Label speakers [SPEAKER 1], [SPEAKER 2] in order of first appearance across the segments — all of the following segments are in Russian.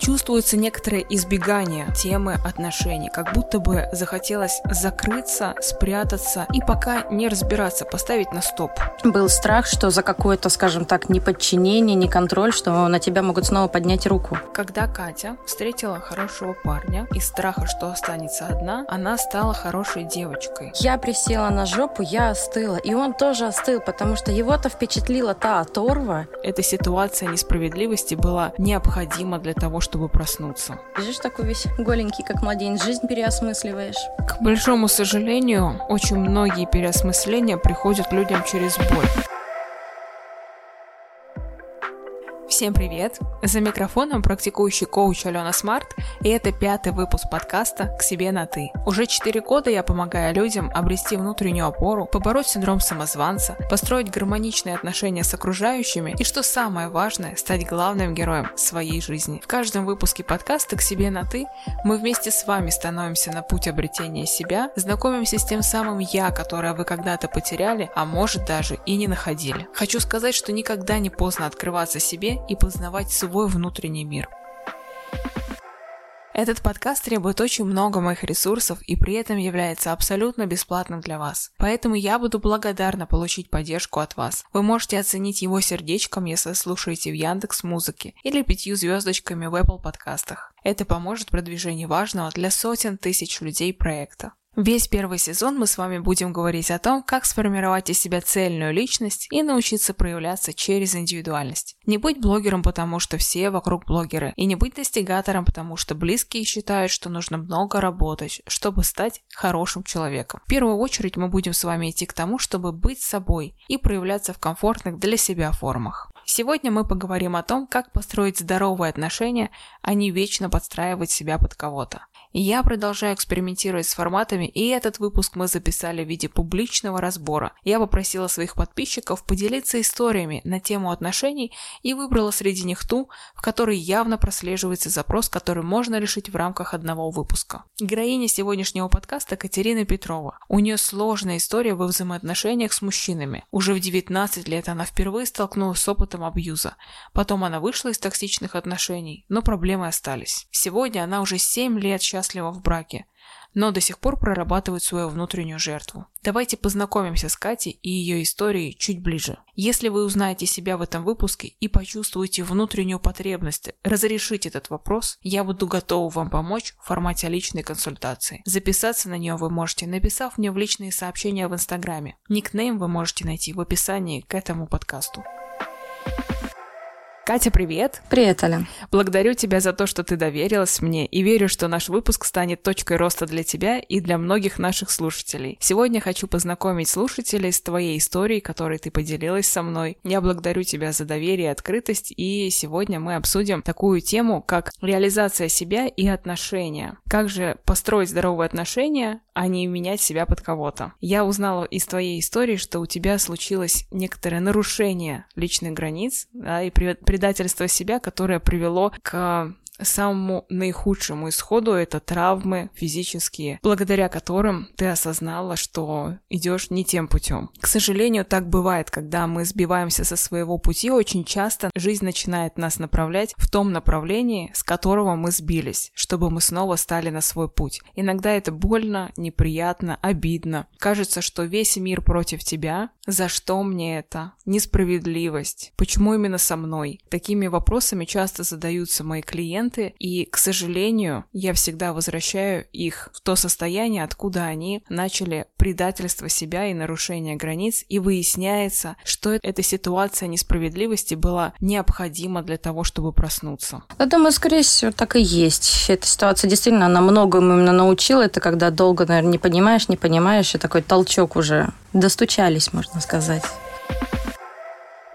[SPEAKER 1] Чувствуется некоторое избегание темы отношений, как будто бы захотелось закрыться, спрятаться и пока не разбираться, поставить на стоп.
[SPEAKER 2] Был страх, что за какое-то, скажем так, неподчинение, не контроль, что на тебя могут снова поднять руку.
[SPEAKER 1] Когда Катя встретила хорошего парня, из страха, что останется одна, она стала хорошей девочкой.
[SPEAKER 2] Я присела на жопу, я остыла, и он тоже остыл, потому что его-то впечатлила та оторва.
[SPEAKER 1] Эта ситуация несправедливости была необходима для того, чтобы проснуться.
[SPEAKER 2] Лежишь такой весь голенький, как младенец, жизнь переосмысливаешь.
[SPEAKER 1] К большому сожалению, очень многие переосмысления приходят людям через боль. Всем привет! За микрофоном практикующий коуч Алена Смарт, и это пятый выпуск подкаста «К себе на ты». Уже четыре года я помогаю людям обрести внутреннюю опору, побороть синдром самозванца, построить гармоничные отношения с окружающими и, что самое важное, стать главным героем своей жизни. В каждом выпуске подкаста «К себе на ты» мы вместе с вами становимся на путь обретения себя, знакомимся с тем самым «я», которое вы когда-то потеряли, а может даже и не находили. Хочу сказать, что никогда не поздно открываться себе и познавать свой внутренний мир. Этот подкаст требует очень много моих ресурсов и при этом является абсолютно бесплатным для вас. Поэтому я буду благодарна получить поддержку от вас. Вы можете оценить его сердечком, если слушаете в Яндекс Музыке или пятью звездочками в Apple подкастах. Это поможет продвижению важного для сотен тысяч людей проекта. Весь первый сезон мы с вами будем говорить о том, как сформировать из себя цельную личность и научиться проявляться через индивидуальность. Не быть блогером, потому что все вокруг блогеры, и не быть достигатором, потому что близкие считают, что нужно много работать, чтобы стать хорошим человеком. В первую очередь мы будем с вами идти к тому, чтобы быть собой и проявляться в комфортных для себя формах. Сегодня мы поговорим о том, как построить здоровые отношения, а не вечно подстраивать себя под кого-то. Я продолжаю экспериментировать с форматами, и этот выпуск мы записали в виде публичного разбора. Я попросила своих подписчиков поделиться историями на тему отношений и выбрала среди них ту, в которой явно прослеживается запрос, который можно решить в рамках одного выпуска. Героиня сегодняшнего подкаста Катерина Петрова. У нее сложная история во взаимоотношениях с мужчинами. Уже в 19 лет она впервые столкнулась с опытом абьюза. Потом она вышла из токсичных отношений, но проблемы остались. Сегодня она уже 7 лет счастлива счастлива в браке, но до сих пор прорабатывает свою внутреннюю жертву. Давайте познакомимся с Катей и ее историей чуть ближе. Если вы узнаете себя в этом выпуске и почувствуете внутреннюю потребность разрешить этот вопрос, я буду готова вам помочь в формате личной консультации. Записаться на нее вы можете, написав мне в личные сообщения в Инстаграме. Никнейм вы можете найти в описании к этому подкасту. Катя, привет!
[SPEAKER 2] Привет, Аля.
[SPEAKER 1] Благодарю тебя за то, что ты доверилась мне и верю, что наш выпуск станет точкой роста для тебя и для многих наших слушателей. Сегодня хочу познакомить слушателей с твоей историей, которой ты поделилась со мной. Я благодарю тебя за доверие и открытость, и сегодня мы обсудим такую тему, как реализация себя и отношения. Как же построить здоровые отношения, а не менять себя под кого-то. Я узнала из твоей истории, что у тебя случилось некоторое нарушение личных границ да, и предательство себя, которое привело к самому наихудшему исходу это травмы физические, благодаря которым ты осознала, что идешь не тем путем. К сожалению, так бывает, когда мы сбиваемся со своего пути, очень часто жизнь начинает нас направлять в том направлении, с которого мы сбились, чтобы мы снова стали на свой путь. Иногда это больно, неприятно, обидно. Кажется, что весь мир против тебя. За что мне это? Несправедливость. Почему именно со мной? Такими вопросами часто задаются мои клиенты, и, к сожалению, я всегда возвращаю их в то состояние, откуда они начали предательство себя и нарушение границ, и выясняется, что эта ситуация несправедливости была необходима для того, чтобы проснуться.
[SPEAKER 2] Я думаю, скорее всего, так и есть. Эта ситуация действительно, она многому именно научила. Это когда долго, наверное, не понимаешь, не понимаешь, и такой толчок уже достучались, можно сказать.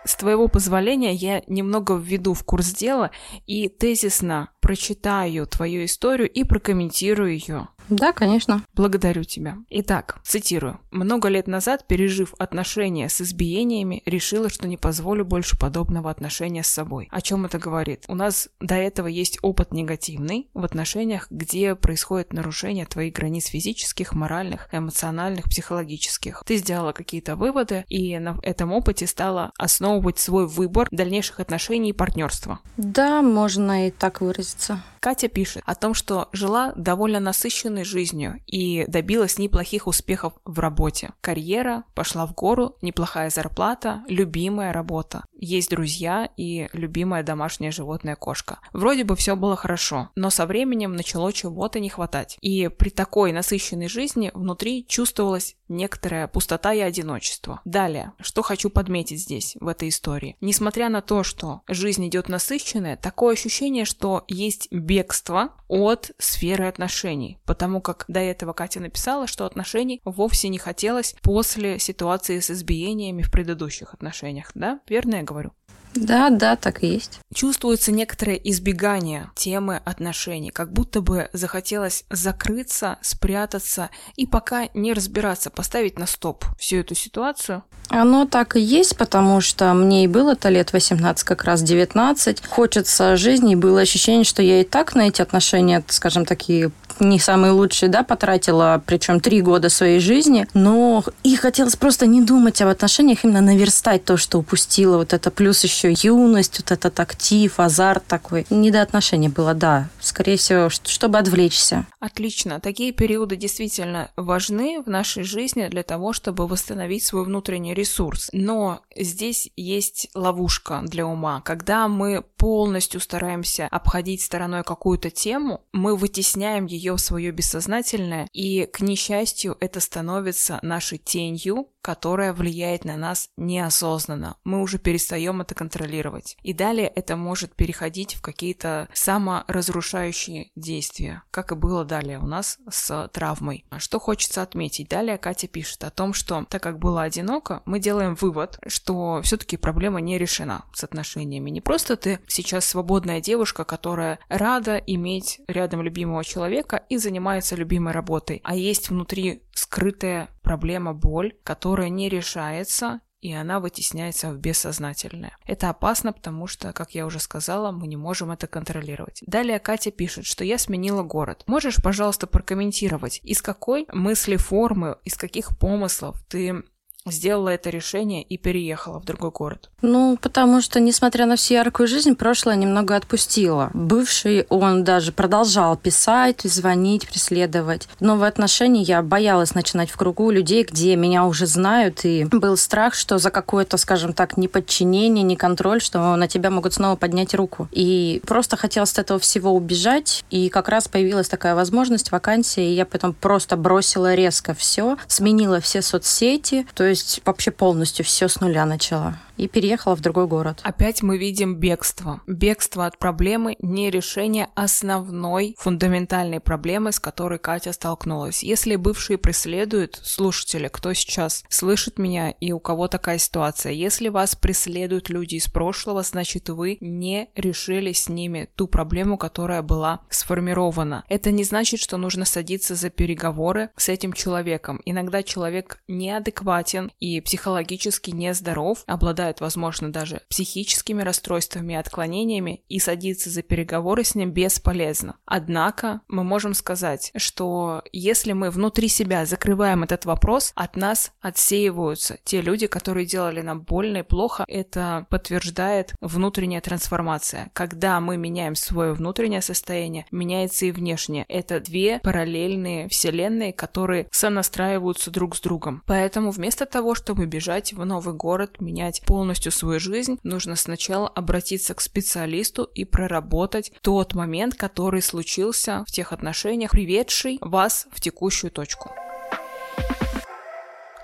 [SPEAKER 1] С твоего позволения я немного введу в курс дела и тезисно прочитаю твою историю и прокомментирую ее.
[SPEAKER 2] Да, конечно.
[SPEAKER 1] Благодарю тебя. Итак, цитирую. «Много лет назад, пережив отношения с избиениями, решила, что не позволю больше подобного отношения с собой». О чем это говорит? У нас до этого есть опыт негативный в отношениях, где происходит нарушение твоих границ физических, моральных, эмоциональных, психологических. Ты сделала какие-то выводы, и на этом опыте стала основывать свой выбор дальнейших отношений и партнерства.
[SPEAKER 2] Да, можно и так выразиться.
[SPEAKER 1] Катя пишет о том, что жила довольно насыщенной жизнью и добилась неплохих успехов в работе. Карьера пошла в гору, неплохая зарплата, любимая работа. Есть друзья и любимое домашнее животное кошка. Вроде бы все было хорошо, но со временем начало чего-то не хватать. И при такой насыщенной жизни внутри чувствовалась некоторая пустота и одиночество. Далее, что хочу подметить здесь, в этой истории. Несмотря на то, что жизнь идет насыщенная, такое ощущение, что есть бегство от сферы отношений. Потому как до этого Катя написала, что отношений вовсе не хотелось после ситуации с избиениями в предыдущих отношениях. Да? Верно я говорю?
[SPEAKER 2] Да, да, так и есть.
[SPEAKER 1] Чувствуется некоторое избегание темы отношений, как будто бы захотелось закрыться, спрятаться и пока не разбираться, поставить на стоп всю эту ситуацию.
[SPEAKER 2] Оно так и есть, потому что мне и было-то лет 18, как раз 19. Хочется жизни, и было ощущение, что я и так на эти отношения, скажем, такие не самые лучшие, да, потратила, причем три года своей жизни, но и хотелось просто не думать об отношениях, именно наверстать то, что упустила, вот это плюс еще юность, вот этот актив, азарт такой. Не до отношений было, да, скорее всего, чтобы отвлечься.
[SPEAKER 1] Отлично. Такие периоды действительно важны в нашей жизни для того, чтобы восстановить свой внутренний ресурс. Но здесь есть ловушка для ума. Когда мы полностью стараемся обходить стороной какую-то тему, мы вытесняем ее в свое бессознательное, и, к несчастью, это становится нашей тенью, которая влияет на нас неосознанно. Мы уже перестаем это контролировать. И далее это может переходить в какие-то саморазрушающие действия, как и было далее у нас с травмой. Что хочется отметить? Далее Катя пишет о том, что так как было одиноко, мы делаем вывод, что все-таки проблема не решена с отношениями. Не просто ты сейчас свободная девушка, которая рада иметь рядом любимого человека и занимается любимой работой, а есть внутри скрытая проблема боль, которая не решается и она вытесняется в бессознательное. Это опасно, потому что, как я уже сказала, мы не можем это контролировать. Далее Катя пишет, что я сменила город. Можешь, пожалуйста, прокомментировать, из какой мысли формы, из каких помыслов ты сделала это решение и переехала в другой город?
[SPEAKER 2] Ну, потому что, несмотря на всю яркую жизнь, прошлое немного отпустило. Бывший, он даже продолжал писать, звонить, преследовать. Новые отношения я боялась начинать в кругу людей, где меня уже знают, и был страх, что за какое-то, скажем так, неподчинение, не контроль, что на тебя могут снова поднять руку. И просто хотелось от этого всего убежать, и как раз появилась такая возможность, вакансия, и я потом просто бросила резко все, сменила все соцсети, то есть есть вообще полностью все с нуля начала и переехала в другой город.
[SPEAKER 1] Опять мы видим бегство. Бегство от проблемы, не решение основной фундаментальной проблемы, с которой Катя столкнулась. Если бывшие преследуют, слушатели, кто сейчас слышит меня и у кого такая ситуация, если вас преследуют люди из прошлого, значит вы не решили с ними ту проблему, которая была сформирована. Это не значит, что нужно садиться за переговоры с этим человеком. Иногда человек неадекватен и психологически нездоров, обладает страдает, возможно, даже психическими расстройствами и отклонениями, и садиться за переговоры с ним бесполезно. Однако мы можем сказать, что если мы внутри себя закрываем этот вопрос, от нас отсеиваются те люди, которые делали нам больно и плохо. Это подтверждает внутренняя трансформация. Когда мы меняем свое внутреннее состояние, меняется и внешнее. Это две параллельные вселенные, которые сонастраиваются друг с другом. Поэтому вместо того, чтобы бежать в новый город, менять полностью свою жизнь, нужно сначала обратиться к специалисту и проработать тот момент, который случился в тех отношениях, приведший вас в текущую точку.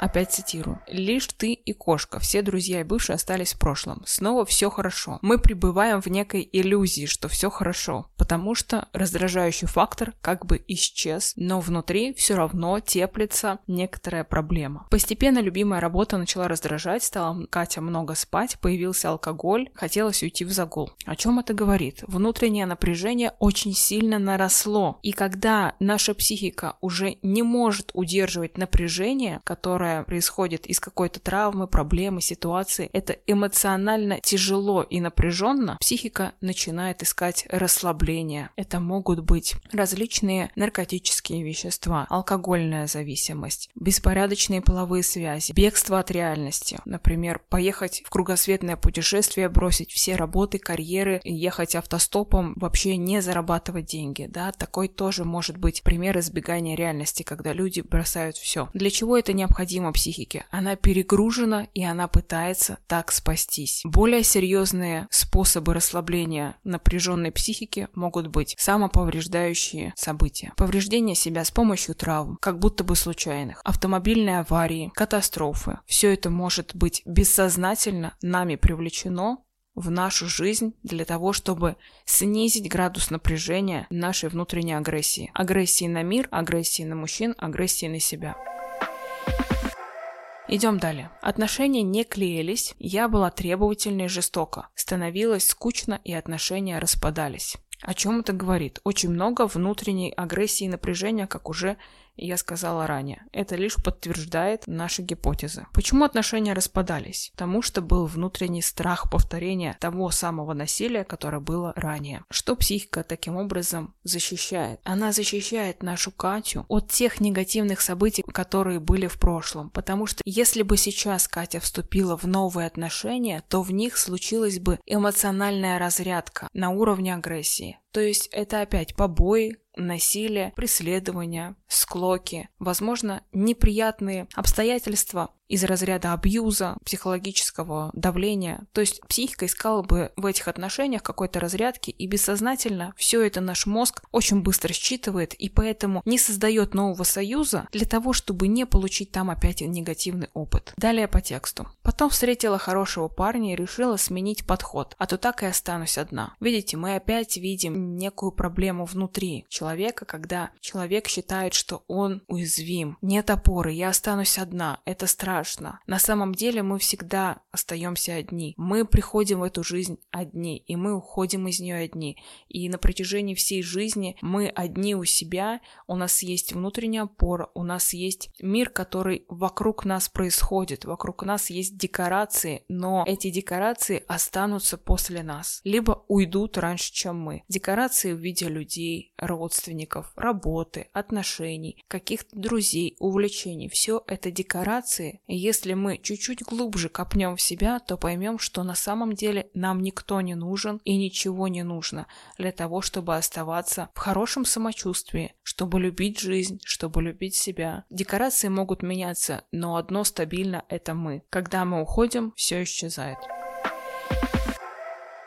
[SPEAKER 1] Опять цитирую. «Лишь ты и кошка, все друзья и бывшие остались в прошлом. Снова все хорошо. Мы пребываем в некой иллюзии, что все хорошо, потому что раздражающий фактор как бы исчез, но внутри все равно теплится некоторая проблема. Постепенно любимая работа начала раздражать, стала Катя много спать, появился алкоголь, хотелось уйти в загул. О чем это говорит? Внутреннее напряжение очень сильно наросло. И когда наша психика уже не может удерживать напряжение, которое происходит из какой-то травмы, проблемы, ситуации, это эмоционально тяжело и напряженно, психика начинает искать расслабление. Это могут быть различные наркотические вещества, алкогольная зависимость, беспорядочные половые связи, бегство от реальности. Например, поехать в кругосветное путешествие, бросить все работы, карьеры, ехать автостопом, вообще не зарабатывать деньги. Да? Такой тоже может быть пример избегания реальности, когда люди бросают все. Для чего это необходимо психике? Она перегружена и она пытается так спастись. Более серьезные способы расслабления напряженной психики могут быть самоповреждающие события. Повреждение себя с помощью травм, как будто бы случайных, автомобильные аварии, катастрофы. Все это может быть бессознательно нами привлечено в нашу жизнь для того, чтобы снизить градус напряжения нашей внутренней агрессии. Агрессии на мир, агрессии на мужчин, агрессии на себя. Идем далее. Отношения не клеились, я была требовательна и жестока. Становилось скучно и отношения распадались. О чем это говорит? Очень много внутренней агрессии и напряжения, как уже я сказала ранее. Это лишь подтверждает наши гипотезы. Почему отношения распадались? Потому что был внутренний страх повторения того самого насилия, которое было ранее. Что психика таким образом защищает? Она защищает нашу Катю от тех негативных событий, которые были в прошлом. Потому что если бы сейчас Катя вступила в новые отношения, то в них случилась бы эмоциональная разрядка на уровне агрессии. То есть это опять побои, насилие, преследования, склоки, возможно, неприятные обстоятельства, из разряда абьюза, психологического давления. То есть психика искала бы в этих отношениях какой-то разрядки, и бессознательно все это наш мозг очень быстро считывает, и поэтому не создает нового союза для того, чтобы не получить там опять негативный опыт. Далее по тексту. Потом встретила хорошего парня и решила сменить подход, а то так и останусь одна. Видите, мы опять видим некую проблему внутри человека, когда человек считает, что он уязвим. Нет опоры, я останусь одна, это страшно страшно. На самом деле мы всегда остаемся одни. Мы приходим в эту жизнь одни, и мы уходим из нее одни. И на протяжении всей жизни мы одни у себя, у нас есть внутренняя опора, у нас есть мир, который вокруг нас происходит, вокруг нас есть декорации, но эти декорации останутся после нас, либо уйдут раньше, чем мы. Декорации в виде людей, родственников, работы, отношений, каких-то друзей, увлечений. Все это декорации, если мы чуть-чуть глубже копнем в себя, то поймем, что на самом деле нам никто не нужен и ничего не нужно для того, чтобы оставаться в хорошем самочувствии, чтобы любить жизнь, чтобы любить себя. Декорации могут меняться, но одно стабильно – это мы. Когда мы уходим, все исчезает.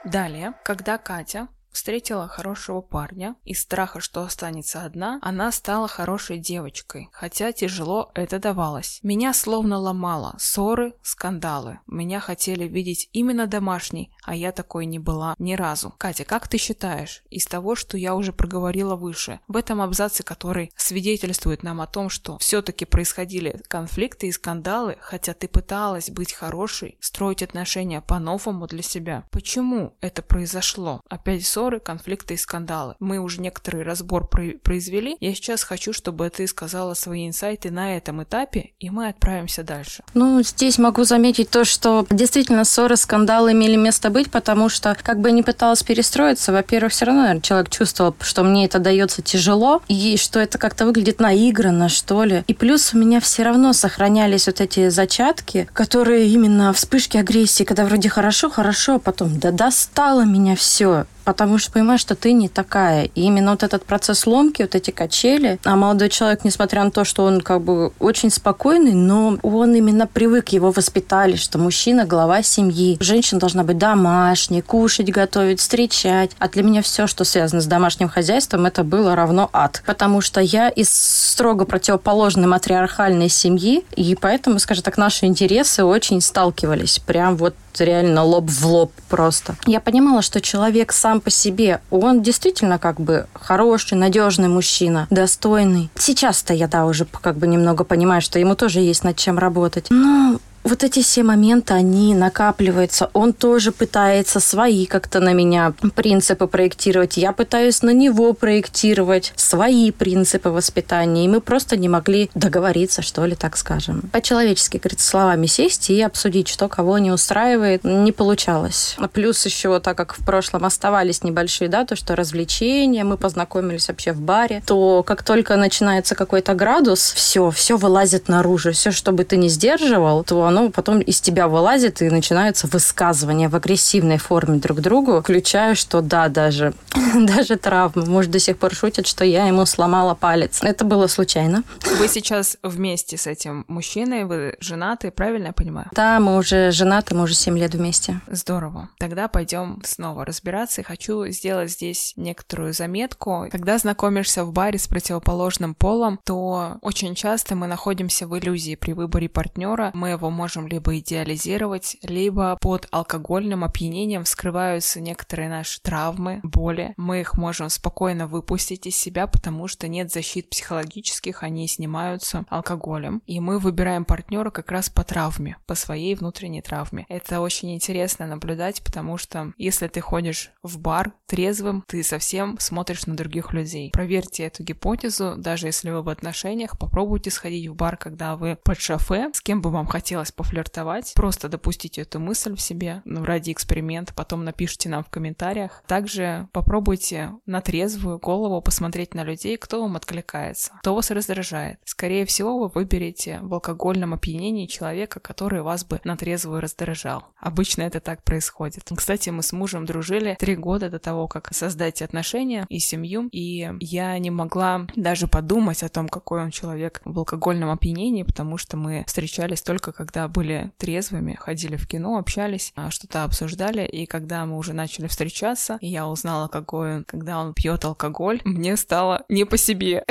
[SPEAKER 1] Далее, когда Катя встретила хорошего парня. Из страха, что останется одна, она стала хорошей девочкой, хотя тяжело это давалось. Меня словно ломало. Ссоры, скандалы. Меня хотели видеть именно домашней, а я такой не была ни разу. Катя, как ты считаешь, из того, что я уже проговорила выше, в этом абзаце, который свидетельствует нам о том, что все-таки происходили конфликты и скандалы, хотя ты пыталась быть хорошей, строить отношения по-новому для себя. Почему это произошло? Опять ссоры ссоры, конфликты и скандалы. Мы уже некоторый разбор произвели. Я сейчас хочу, чтобы ты сказала свои инсайты на этом этапе, и мы отправимся дальше.
[SPEAKER 2] Ну, здесь могу заметить то, что действительно ссоры, скандалы имели место быть, потому что, как бы ни пыталась перестроиться, во-первых, все равно наверное, человек чувствовал, что мне это дается тяжело, и что это как-то выглядит наигранно, что ли. И плюс у меня все равно сохранялись вот эти зачатки, которые именно вспышки агрессии, когда вроде хорошо, хорошо, а потом да достало меня все. Потому что понимаешь, что ты не такая. И именно вот этот процесс ломки, вот эти качели, а молодой человек, несмотря на то, что он как бы очень спокойный, но он именно привык, его воспитали, что мужчина – глава семьи. Женщина должна быть домашней, кушать, готовить, встречать. А для меня все, что связано с домашним хозяйством, это было равно ад. Потому что я из строго противоположной матриархальной семьи, и поэтому, скажем так, наши интересы очень сталкивались. Прям вот реально лоб в лоб просто. Я понимала, что человек сам по себе, он действительно как бы хороший, надежный мужчина, достойный. Сейчас-то я, да, уже как бы немного понимаю, что ему тоже есть над чем работать. Но вот эти все моменты, они накапливаются. Он тоже пытается свои как-то на меня принципы проектировать. Я пытаюсь на него проектировать свои принципы воспитания. И мы просто не могли договориться, что ли, так скажем. По-человечески, говорит, словами сесть и обсудить, что кого не устраивает, не получалось. Плюс еще, так как в прошлом оставались небольшие, да, то, что развлечения, мы познакомились вообще в баре, то как только начинается какой-то градус, все, все вылазит наружу. Все, что бы ты не сдерживал, то оно потом из тебя вылазит и начинается высказывание в агрессивной форме друг другу, включая, что да, даже, даже травмы. Может, до сих пор шутят, что я ему сломала палец. Это было случайно.
[SPEAKER 1] Вы сейчас вместе с этим мужчиной, вы женаты, правильно я понимаю?
[SPEAKER 2] Да, мы уже женаты, мы уже 7 лет вместе.
[SPEAKER 1] Здорово. Тогда пойдем снова разбираться. И хочу сделать здесь некоторую заметку. Когда знакомишься в баре с противоположным полом, то очень часто мы находимся в иллюзии при выборе партнера. Мы его можем можем либо идеализировать, либо под алкогольным опьянением скрываются некоторые наши травмы, боли. Мы их можем спокойно выпустить из себя, потому что нет защит психологических, они снимаются алкоголем. И мы выбираем партнера как раз по травме, по своей внутренней травме. Это очень интересно наблюдать, потому что если ты ходишь в бар трезвым, ты совсем смотришь на других людей. Проверьте эту гипотезу, даже если вы в отношениях, попробуйте сходить в бар, когда вы под шофе, с кем бы вам хотелось пофлиртовать, просто допустите эту мысль в себе ну, ради эксперимента, потом напишите нам в комментариях. Также попробуйте на трезвую голову посмотреть на людей, кто вам откликается, кто вас раздражает. Скорее всего, вы выберете в алкогольном опьянении человека, который вас бы на трезвую раздражал. Обычно это так происходит. Кстати, мы с мужем дружили три года до того, как создать отношения и семью, и я не могла даже подумать о том, какой он человек в алкогольном опьянении, потому что мы встречались только когда были трезвыми, ходили в кино, общались, а, что-то обсуждали, и когда мы уже начали встречаться, я узнала, какой он, когда он пьет алкоголь, мне стало не по себе.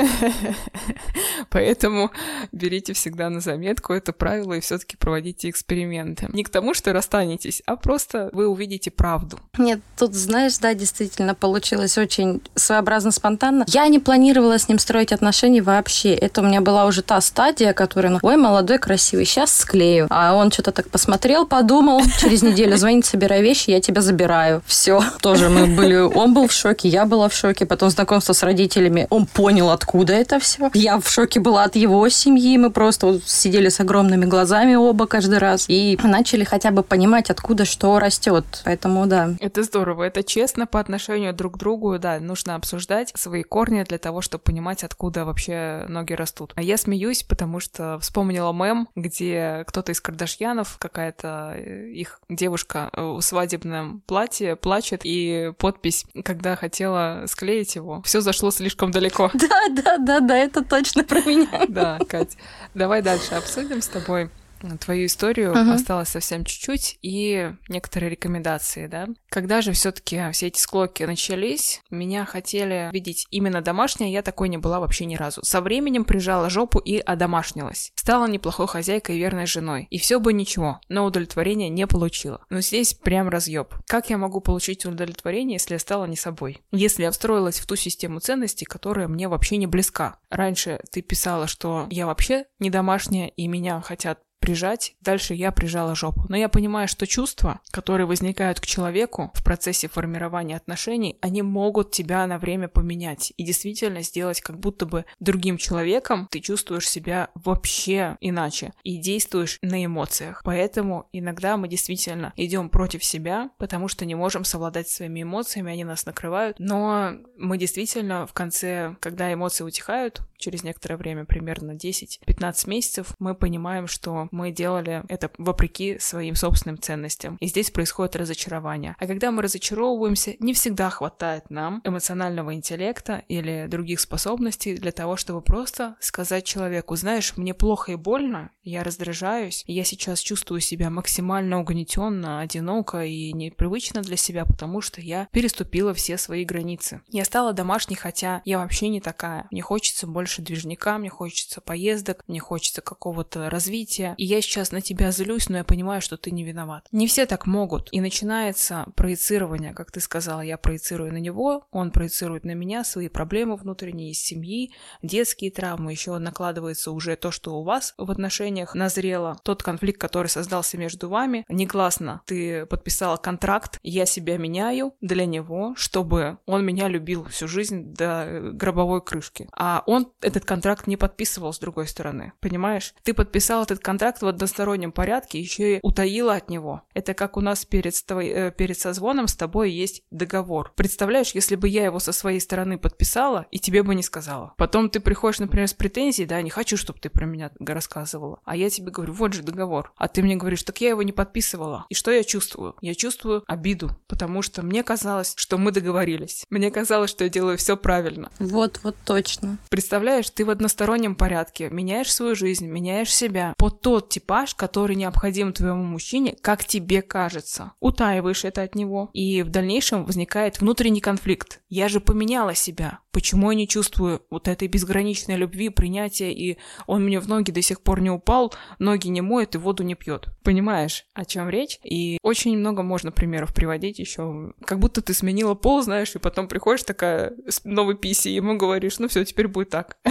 [SPEAKER 1] Поэтому берите всегда на заметку это правило и все-таки проводите эксперименты. Не к тому, что расстанетесь, а просто вы увидите правду.
[SPEAKER 2] Нет, тут, знаешь, да, действительно получилось очень своеобразно спонтанно. Я не планировала с ним строить отношения вообще. Это у меня была уже та стадия, которая, ну, ой, молодой, красивый, сейчас склею забираю. А он что-то так посмотрел, подумал, через неделю звонит, собирай вещи, я тебя забираю. Все. Тоже мы были, он был в шоке, я была в шоке. Потом знакомство с родителями, он понял, откуда это все. Я в шоке была от его семьи, мы просто вот сидели с огромными глазами оба каждый раз и начали хотя бы понимать, откуда что растет. Поэтому да.
[SPEAKER 1] Это здорово, это честно по отношению друг к другу, да, нужно обсуждать свои корни для того, чтобы понимать, откуда вообще ноги растут. А я смеюсь, потому что вспомнила мем, где кто-то из Кардашьянов, какая-то э, их девушка э, в свадебном платье плачет, и подпись, когда хотела склеить его, все зашло слишком далеко.
[SPEAKER 2] Да, да, да, да, это точно про меня.
[SPEAKER 1] Да, Кать, давай дальше обсудим с тобой твою историю, uh-huh. осталось совсем чуть-чуть, и некоторые рекомендации, да. Когда же все-таки все эти склоки начались, меня хотели видеть именно домашнее, я такой не была вообще ни разу. Со временем прижала жопу и одомашнилась. Стала неплохой хозяйкой и верной женой. И все бы ничего, но удовлетворения не получила. Но здесь прям разъеб. Как я могу получить удовлетворение, если я стала не собой? Если я встроилась в ту систему ценностей, которая мне вообще не близка. Раньше ты писала, что я вообще не домашняя, и меня хотят прижать. Дальше я прижала жопу. Но я понимаю, что чувства, которые возникают к человеку в процессе формирования отношений, они могут тебя на время поменять и действительно сделать как будто бы другим человеком. Ты чувствуешь себя вообще иначе и действуешь на эмоциях. Поэтому иногда мы действительно идем против себя, потому что не можем совладать своими эмоциями, они нас накрывают. Но мы действительно в конце, когда эмоции утихают, через некоторое время, примерно 10-15 месяцев, мы понимаем, что мы делали это вопреки своим собственным ценностям. И здесь происходит разочарование. А когда мы разочаровываемся, не всегда хватает нам эмоционального интеллекта или других способностей для того, чтобы просто сказать человеку, знаешь, мне плохо и больно, я раздражаюсь, я сейчас чувствую себя максимально угнетенно, одиноко и непривычно для себя, потому что я переступила все свои границы. Я стала домашней, хотя я вообще не такая. Мне хочется больше движника, мне хочется поездок, мне хочется какого-то развития. И я сейчас на тебя злюсь, но я понимаю, что ты не виноват. Не все так могут. И начинается проецирование, как ты сказала, я проецирую на него, он проецирует на меня свои проблемы внутренние из семьи, детские травмы, еще накладывается уже то, что у вас в отношениях назрело, тот конфликт, который создался между вами. Негласно ты подписала контракт, я себя меняю для него, чтобы он меня любил всю жизнь до гробовой крышки. А он этот контракт не подписывал с другой стороны, понимаешь? Ты подписал этот контракт в одностороннем порядке, еще и утаила от него. Это как у нас перед, э, перед созвоном с тобой есть договор. Представляешь, если бы я его со своей стороны подписала, и тебе бы не сказала. Потом ты приходишь, например, с претензией, да, не хочу, чтобы ты про меня рассказывала. А я тебе говорю, вот же договор. А ты мне говоришь, так я его не подписывала. И что я чувствую? Я чувствую обиду, потому что мне казалось, что мы договорились. Мне казалось, что я делаю все правильно.
[SPEAKER 2] Вот, вот точно.
[SPEAKER 1] Представляешь, ты в одностороннем порядке меняешь свою жизнь, меняешь себя под тот типаж, который необходим твоему мужчине, как тебе кажется. Утаиваешь это от него. И в дальнейшем возникает внутренний конфликт. Я же поменяла себя. Почему я не чувствую вот этой безграничной любви, принятия, и он мне в ноги до сих пор не упал, ноги не моет и воду не пьет. Понимаешь, о чем речь? И очень много можно примеров приводить еще. Как будто ты сменила пол, знаешь, и потом приходишь такая с новой писи, и ему говоришь, ну все, теперь будет так.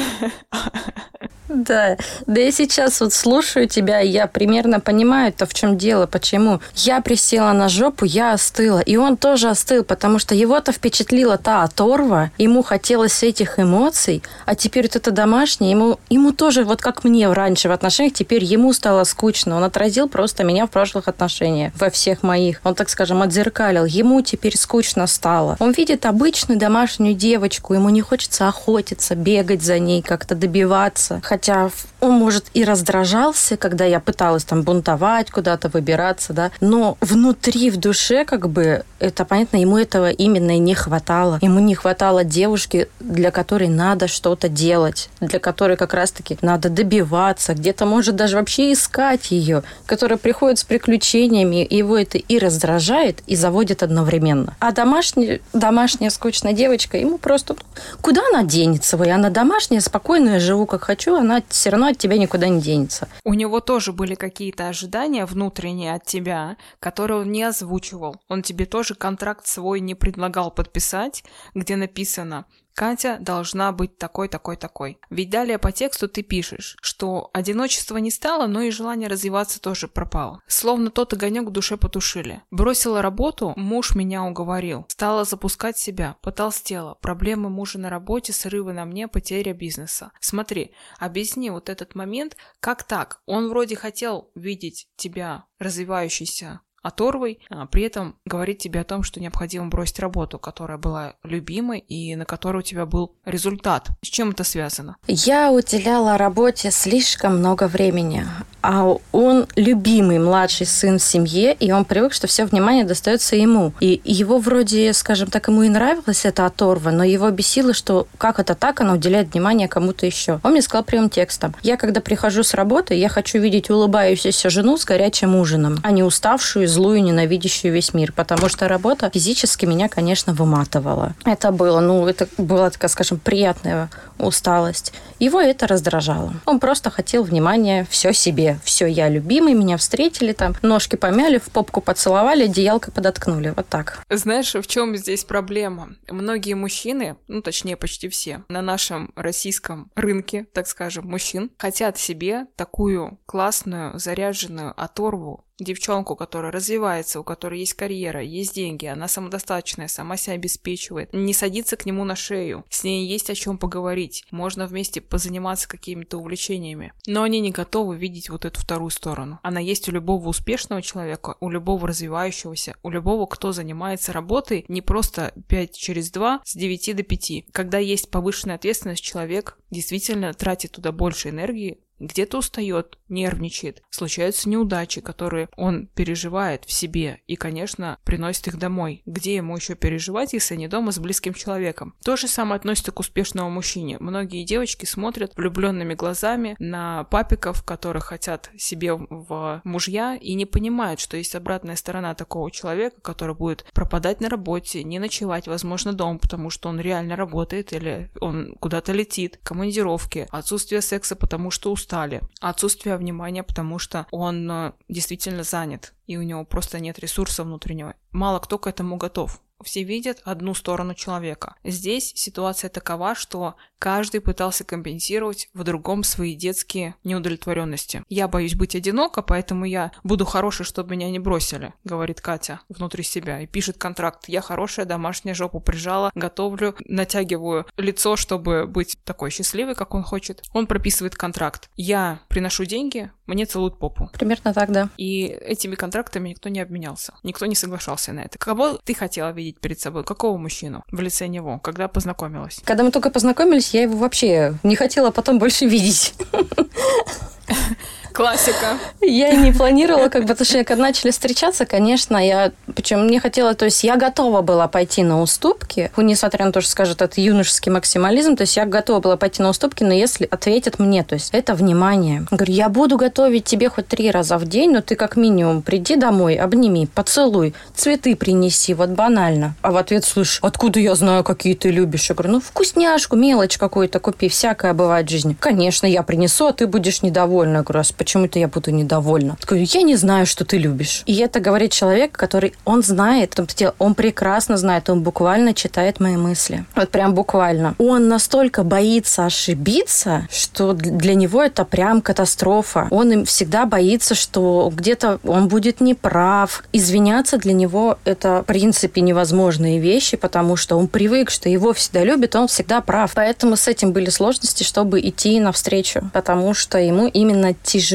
[SPEAKER 2] Да, да я сейчас вот слушаю тебя, и я примерно понимаю то, в чем дело, почему. Я присела на жопу, я остыла, и он тоже остыл, потому что его-то впечатлила та оторва, ему хотелось этих эмоций, а теперь вот это домашнее, ему, ему тоже, вот как мне раньше в отношениях, теперь ему стало скучно. Он отразил просто меня в прошлых отношениях, во всех моих. Он, так скажем, отзеркалил. Ему теперь скучно стало. Он видит обычную домашнюю девочку, ему не хочется охотиться, бегать за ней, как-то добиваться. Хотя он, может, и раздражался, когда я пыталась там бунтовать, куда-то выбираться, да, но внутри, в душе, как бы, это понятно, ему этого именно и не хватало. Ему не хватало девушки, для которой надо что-то делать, для которой как раз-таки надо добиваться, где-то может даже вообще искать ее, которая приходит с приключениями, его это и раздражает, и заводит одновременно. А домашняя, домашняя скучная девочка, ему просто, куда она денется? Вы, она домашняя, спокойная, живу как хочу, она все равно от тебя никуда не денется.
[SPEAKER 1] У него тоже были какие-то ожидания внутренние от тебя, которые он не озвучивал. Он тебе тоже контракт свой не предлагал подписать, где написано Катя должна быть такой, такой, такой. Ведь далее по тексту ты пишешь, что одиночество не стало, но и желание развиваться тоже пропало. Словно тот огонек в душе потушили. Бросила работу, муж меня уговорил. Стала запускать себя, потолстела. Проблемы мужа на работе, срывы на мне, потеря бизнеса. Смотри, объясни вот этот момент, как так? Он вроде хотел видеть тебя развивающейся оторвой, а при этом говорить тебе о том, что необходимо бросить работу, которая была любимой и на которой у тебя был результат. С чем это связано?
[SPEAKER 2] Я уделяла работе слишком много времени, а он любимый младший сын в семье, и он привык, что все внимание достается ему. И его вроде, скажем так, ему и нравилась эта оторва, но его бесило, что как это так, она уделяет внимание кому-то еще. Он мне сказал прямым текстом. Я, когда прихожу с работы, я хочу видеть улыбающуюся жену с горячим ужином, а не уставшую, злую, ненавидящую весь мир, потому что работа физически меня, конечно, выматывала. Это было, ну, это была такая, скажем, приятная усталость. Его это раздражало. Он просто хотел внимания все себе. Все, я любимый, меня встретили там, ножки помяли, в попку поцеловали, одеялко подоткнули. Вот так.
[SPEAKER 1] Знаешь, в чем здесь проблема? Многие мужчины, ну, точнее, почти все, на нашем российском рынке, так скажем, мужчин, хотят себе такую классную, заряженную оторву девчонку, которая развивается, у которой есть карьера, есть деньги, она самодостаточная, сама себя обеспечивает, не садиться к нему на шею, с ней есть о чем поговорить, можно вместе позаниматься какими-то увлечениями. Но они не готовы видеть вот эту вторую сторону. Она есть у любого успешного человека, у любого развивающегося, у любого, кто занимается работой не просто 5 через 2 с 9 до 5. Когда есть повышенная ответственность, человек действительно тратит туда больше энергии, где-то устает, нервничает, случаются неудачи, которые он переживает в себе и, конечно, приносит их домой. Где ему еще переживать, если не дома с близким человеком? То же самое относится к успешному мужчине. Многие девочки смотрят влюбленными глазами на папиков, которые хотят себе в мужья и не понимают, что есть обратная сторона такого человека, который будет пропадать на работе, не ночевать, возможно, дома, потому что он реально работает или он куда-то летит, командировки, отсутствие секса, потому что устали, отсутствие внимания, потому что он э, действительно занят, и у него просто нет ресурса внутреннего. Мало кто к этому готов все видят одну сторону человека. Здесь ситуация такова, что каждый пытался компенсировать в другом свои детские неудовлетворенности. Я боюсь быть одинока, поэтому я буду хорошей, чтобы меня не бросили, говорит Катя внутри себя и пишет контракт. Я хорошая, домашняя жопу прижала, готовлю, натягиваю лицо, чтобы быть такой счастливой, как он хочет. Он прописывает контракт. Я приношу деньги, мне целуют попу.
[SPEAKER 2] Примерно так, да.
[SPEAKER 1] И этими контрактами никто не обменялся. Никто не соглашался на это. Кого ты хотела видеть перед собой? Какого мужчину в лице него, когда познакомилась?
[SPEAKER 2] Когда мы только познакомились, я его вообще не хотела потом больше видеть.
[SPEAKER 1] Классика.
[SPEAKER 2] Я не планировала, как бы, что когда начали встречаться, конечно, я, причем мне хотела, то есть я готова была пойти на уступки, несмотря на то, что скажет, это юношеский максимализм, то есть я готова была пойти на уступки, но если ответят мне, то есть это внимание. Говорю, я буду готовить тебе хоть три раза в день, но ты как минимум приди домой, обними, поцелуй, цветы принеси, вот банально. А в ответ, слышь, откуда я знаю, какие ты любишь? Я говорю, ну вкусняшку, мелочь какую-то купи, всякое бывает в жизни. Конечно, я принесу, а ты будешь недовольна. Я говорю, а почему-то я буду недовольна. Такой, я не знаю, что ты любишь. И это говорит человек, который, он знает, он прекрасно знает, он буквально читает мои мысли. Вот прям буквально. Он настолько боится ошибиться, что для него это прям катастрофа. Он им всегда боится, что где-то он будет неправ. Извиняться для него это, в принципе, невозможные вещи, потому что он привык, что его всегда любят, он всегда прав. Поэтому с этим были сложности, чтобы идти навстречу, потому что ему именно тяжело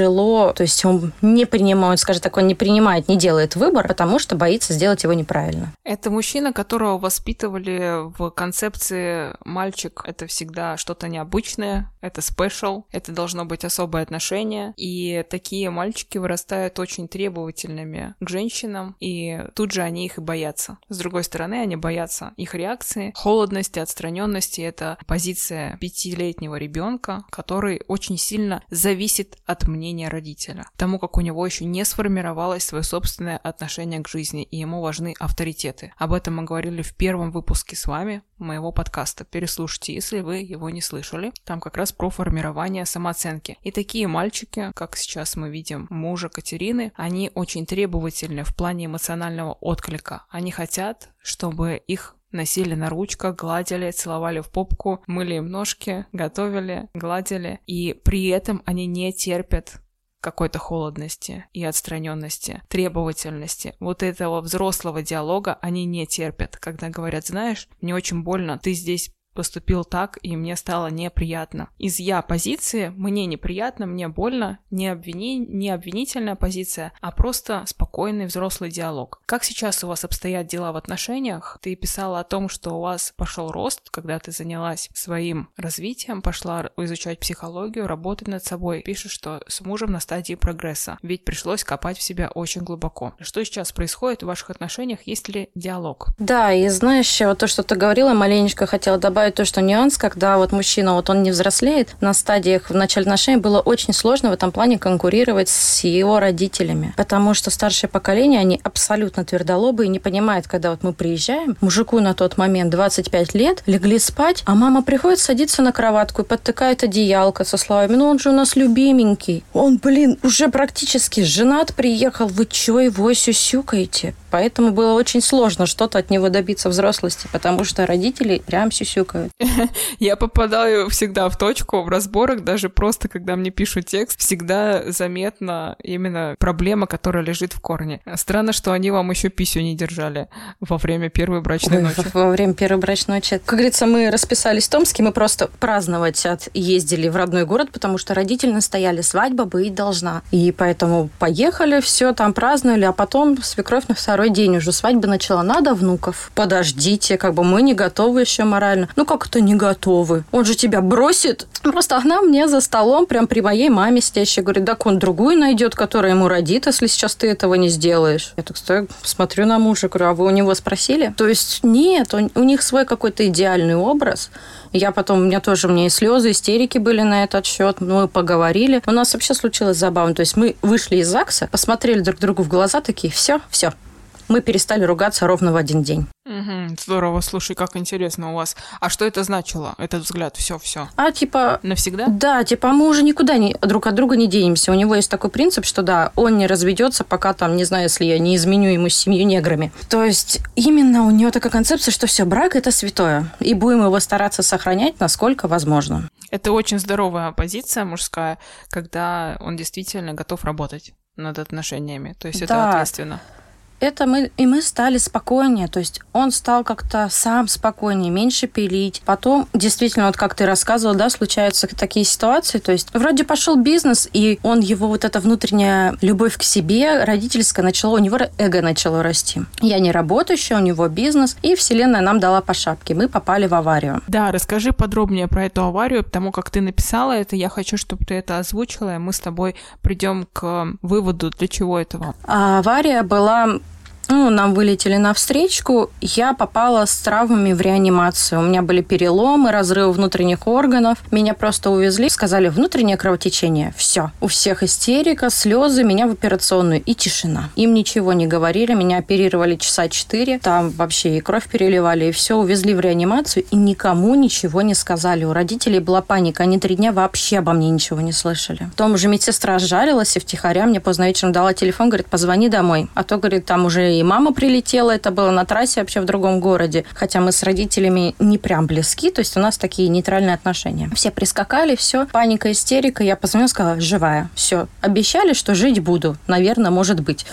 [SPEAKER 2] то есть он не принимает, скажем так, он не принимает, не делает выбор, потому что боится сделать его неправильно.
[SPEAKER 1] Это мужчина, которого воспитывали в концепции мальчик — это всегда что-то необычное, это спешл, это должно быть особое отношение, и такие мальчики вырастают очень требовательными к женщинам, и тут же они их и боятся. С другой стороны, они боятся их реакции, холодности, отстраненности. Это позиция пятилетнего ребенка, который очень сильно зависит от мнения родителя, тому как у него еще не сформировалось свое собственное отношение к жизни, и ему важны авторитеты. Об этом мы говорили в первом выпуске с вами моего подкаста. Переслушайте, если вы его не слышали. Там как раз про формирование самооценки. И такие мальчики, как сейчас мы видим мужа Катерины, они очень требовательны в плане эмоционального отклика. Они хотят, чтобы их носили на ручках, гладили, целовали в попку, мыли им ножки, готовили, гладили. И при этом они не терпят какой-то холодности и отстраненности, требовательности. Вот этого взрослого диалога они не терпят, когда говорят, знаешь, мне очень больно, ты здесь поступил так, и мне стало неприятно. Из я позиции мне неприятно, мне больно, не, обвини... не обвинительная позиция, а просто спокойный взрослый диалог. Как сейчас у вас обстоят дела в отношениях? Ты писала о том, что у вас пошел рост, когда ты занялась своим развитием, пошла изучать психологию, работать над собой. Пишешь, что с мужем на стадии прогресса, ведь пришлось копать в себя очень глубоко. Что сейчас происходит в ваших отношениях? Есть ли диалог?
[SPEAKER 2] Да, и знаешь, вот то, что ты говорила, маленечко хотела добавить добавить то, что нюанс, когда вот мужчина, вот он не взрослеет, на стадиях в начале отношений было очень сложно в этом плане конкурировать с его родителями. Потому что старшее поколение, они абсолютно твердолобые не понимают, когда вот мы приезжаем, мужику на тот момент 25 лет, легли спать, а мама приходит, садится на кроватку и подтыкает одеялко со словами, ну он же у нас любименький. Он, блин, уже практически женат приехал, вы чего его сюсюкаете? Поэтому было очень сложно что-то от него добиться взрослости, потому что родители прям сюсюкают.
[SPEAKER 1] Я попадаю всегда в точку в разборах, даже просто когда мне пишут текст, всегда заметна именно проблема, которая лежит в корне. Странно, что они вам еще писю не держали во время первой брачной Ой, ночи.
[SPEAKER 2] Во, время первой брачной ночи. Как говорится, мы расписались в Томске, мы просто праздновать от ездили в родной город, потому что родители настояли, свадьба быть должна. И поэтому поехали, все там праздновали, а потом свекровь на второй день уже свадьба начала. Надо внуков. Подождите, как бы мы не готовы еще морально. Ну как это не готовы? Он же тебя бросит. Просто она мне за столом, прям при моей маме сидящая, говорит, так он другую найдет, которая ему родит, если сейчас ты этого не сделаешь. Я так стою, смотрю на мужа, говорю, а вы у него спросили? То есть нет, у, у них свой какой-то идеальный образ. Я потом, у меня тоже, у меня и слезы, истерики были на этот счет. Мы поговорили. У нас вообще случилось забавно. То есть мы вышли из ЗАГСа, посмотрели друг другу в глаза, такие, все, все, мы перестали ругаться ровно в один день.
[SPEAKER 1] Угу, здорово, слушай, как интересно у вас. А что это значило, этот взгляд? Все, все.
[SPEAKER 2] А типа...
[SPEAKER 1] Навсегда?
[SPEAKER 2] Да, типа мы уже никуда не, друг от друга не денемся. У него есть такой принцип, что да, он не разведется, пока там, не знаю, если я не изменю ему семью неграми. То есть именно у него такая концепция, что все, брак это святое. И будем его стараться сохранять, насколько возможно.
[SPEAKER 1] Это очень здоровая позиция мужская, когда он действительно готов работать над отношениями. То есть да. это ответственно
[SPEAKER 2] это мы, и мы стали спокойнее, то есть он стал как-то сам спокойнее, меньше пилить. Потом, действительно, вот как ты рассказывал, да, случаются такие ситуации, то есть вроде пошел бизнес, и он его вот эта внутренняя любовь к себе родительская начала, у него эго начало расти. Я не работающая, у него бизнес, и вселенная нам дала по шапке. Мы попали в аварию.
[SPEAKER 1] Да, расскажи подробнее про эту аварию, потому как ты написала это, я хочу, чтобы ты это озвучила, и мы с тобой придем к выводу, для чего этого.
[SPEAKER 2] А авария была ну, нам вылетели на встречку, я попала с травмами в реанимацию. У меня были переломы, разрывы внутренних органов. Меня просто увезли, сказали внутреннее кровотечение. Все. У всех истерика, слезы, меня в операционную и тишина. Им ничего не говорили, меня оперировали часа четыре. Там вообще и кровь переливали, и все. Увезли в реанимацию, и никому ничего не сказали. У родителей была паника. Они три дня вообще обо мне ничего не слышали. Потом уже медсестра сжалилась и втихаря мне поздно вечером дала телефон, говорит, позвони домой. А то, говорит, там уже и мама прилетела, это было на трассе вообще в другом городе. Хотя мы с родителями не прям близки, то есть у нас такие нейтральные отношения. Все прискакали, все, паника, истерика. Я позвонила, сказала, живая. Все. Обещали, что жить буду. Наверное, может быть.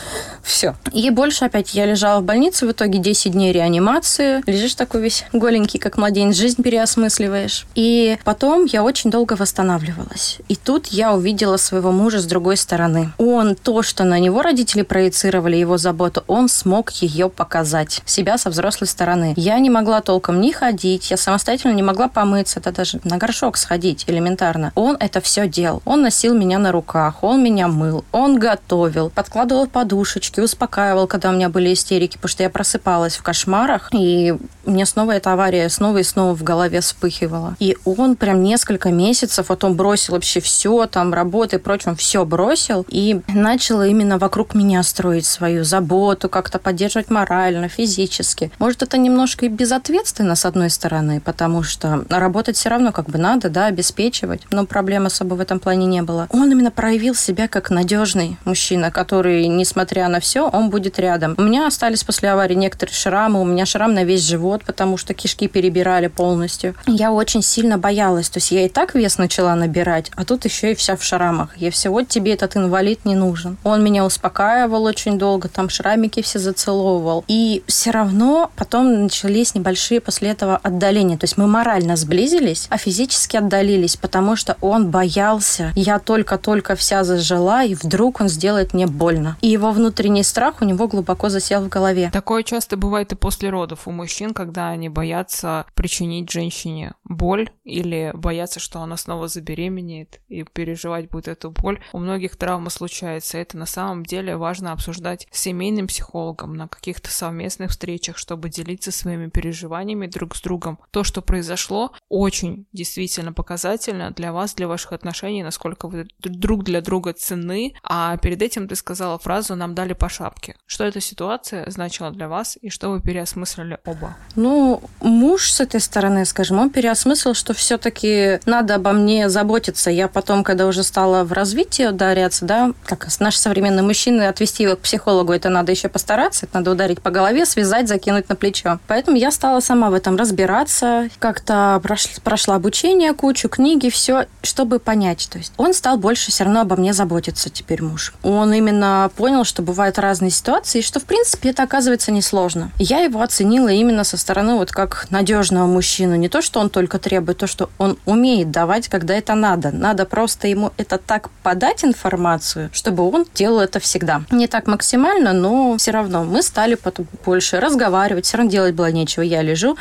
[SPEAKER 2] Все. И больше опять я лежала в больнице, в итоге 10 дней реанимации. Лежишь такой весь голенький, как младенец, жизнь переосмысливаешь. И потом я очень долго восстанавливалась. И тут я увидела своего мужа с другой стороны. Он то, что на него родители проецировали, его заботу, он смог ее показать, себя со взрослой стороны. Я не могла толком ни ходить, я самостоятельно не могла помыться, это даже на горшок сходить элементарно. Он это все делал. Он носил меня на руках, он меня мыл, он готовил, подкладывал подушечки, успокаивал, когда у меня были истерики, потому что я просыпалась в кошмарах, и мне снова эта авария снова и снова в голове вспыхивала. И он прям несколько месяцев, вот он бросил вообще все, там, работы и прочим, все бросил, и начал именно вокруг меня строить свою заботу, как как-то поддерживать морально, физически. Может, это немножко и безответственно, с одной стороны, потому что работать все равно как бы надо, да, обеспечивать, но проблем особо в этом плане не было. Он именно проявил себя как надежный мужчина, который, несмотря на все, он будет рядом. У меня остались после аварии некоторые шрамы, у меня шрам на весь живот, потому что кишки перебирали полностью. Я очень сильно боялась, то есть я и так вес начала набирать, а тут еще и вся в шрамах. Я все, вот тебе этот инвалид не нужен. Он меня успокаивал очень долго, там шрамики все зацеловывал. И все равно потом начались небольшие после этого отдаления. То есть мы морально сблизились, а физически отдалились, потому что он боялся. Я только-только вся зажила, и вдруг он сделает мне больно. И его внутренний страх у него глубоко засел в голове.
[SPEAKER 1] Такое часто бывает и после родов у мужчин, когда они боятся причинить женщине боль или боятся, что она снова забеременеет и переживать будет эту боль. У многих травма случается. Это на самом деле важно обсуждать с семейным психологом психологом на каких-то совместных встречах, чтобы делиться своими переживаниями друг с другом. То, что произошло, очень действительно показательно для вас, для ваших отношений, насколько вы друг для друга ценны. А перед этим ты сказала фразу «нам дали по шапке». Что эта ситуация значила для вас и что вы переосмыслили оба?
[SPEAKER 2] Ну, муж с этой стороны, скажем, он переосмыслил, что все-таки надо обо мне заботиться. Я потом, когда уже стала в развитии ударяться, да, как наши современные мужчины, отвести его к психологу, это надо еще постараться стараться, это надо ударить по голове, связать, закинуть на плечо. Поэтому я стала сама в этом разбираться, как-то прошла, обучение, кучу книги, все, чтобы понять. То есть он стал больше все равно обо мне заботиться теперь муж. Он именно понял, что бывают разные ситуации, и что, в принципе, это оказывается несложно. Я его оценила именно со стороны вот как надежного мужчину. Не то, что он только требует, то, что он умеет давать, когда это надо. Надо просто ему это так подать информацию, чтобы он делал это всегда. Не так максимально, но все равно. Мы стали потом больше разговаривать, все равно делать было нечего. Я лежу,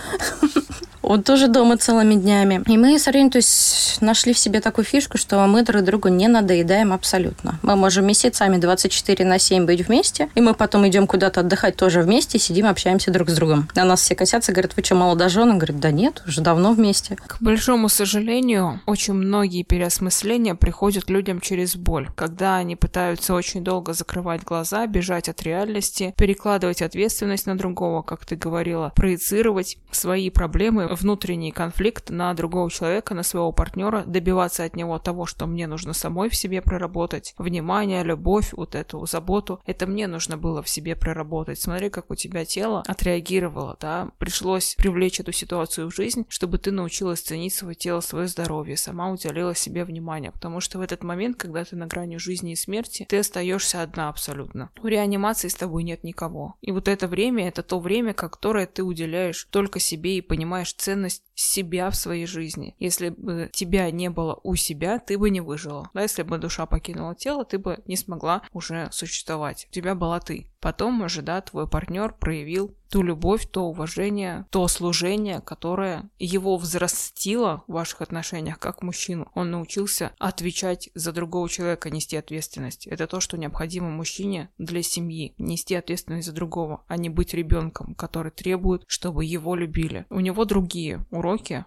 [SPEAKER 2] Он тоже дома целыми днями. И мы с Ариной, то есть, нашли в себе такую фишку, что мы друг другу не надоедаем абсолютно. Мы можем месяцами 24 на 7 быть вместе, и мы потом идем куда-то отдыхать тоже вместе, сидим, общаемся друг с другом. На нас все косятся, говорят, вы что, молодожены? Говорит, да нет, уже давно вместе.
[SPEAKER 1] К большому сожалению, очень многие переосмысления приходят людям через боль, когда они пытаются очень долго закрывать глаза, бежать от реальности, перекладывать ответственность на другого, как ты говорила, проецировать свои проблемы, внутренний конфликт на другого человека, на своего партнера, добиваться от него того, что мне нужно самой в себе проработать. Внимание, любовь, вот эту заботу, это мне нужно было в себе проработать. Смотри, как у тебя тело отреагировало, да, пришлось привлечь эту ситуацию в жизнь, чтобы ты научилась ценить свое тело, свое здоровье, сама уделила себе внимание, потому что в этот момент, когда ты на грани жизни и смерти, ты остаешься одна абсолютно. В реанимации с тобой нет никого. И вот это время, это то время, которое ты уделяешь только себе и понимаешь ценность себя в своей жизни. Если бы тебя не было у себя, ты бы не выжила. Да, если бы душа покинула тело, ты бы не смогла уже существовать. У тебя была ты. Потом уже, да, твой партнер проявил ту любовь, то уважение, то служение, которое его взрастило в ваших отношениях как мужчину. Он научился отвечать за другого человека, нести ответственность. Это то, что необходимо мужчине для семьи. Нести ответственность за другого, а не быть ребенком, который требует, чтобы его любили. У него другие уроки.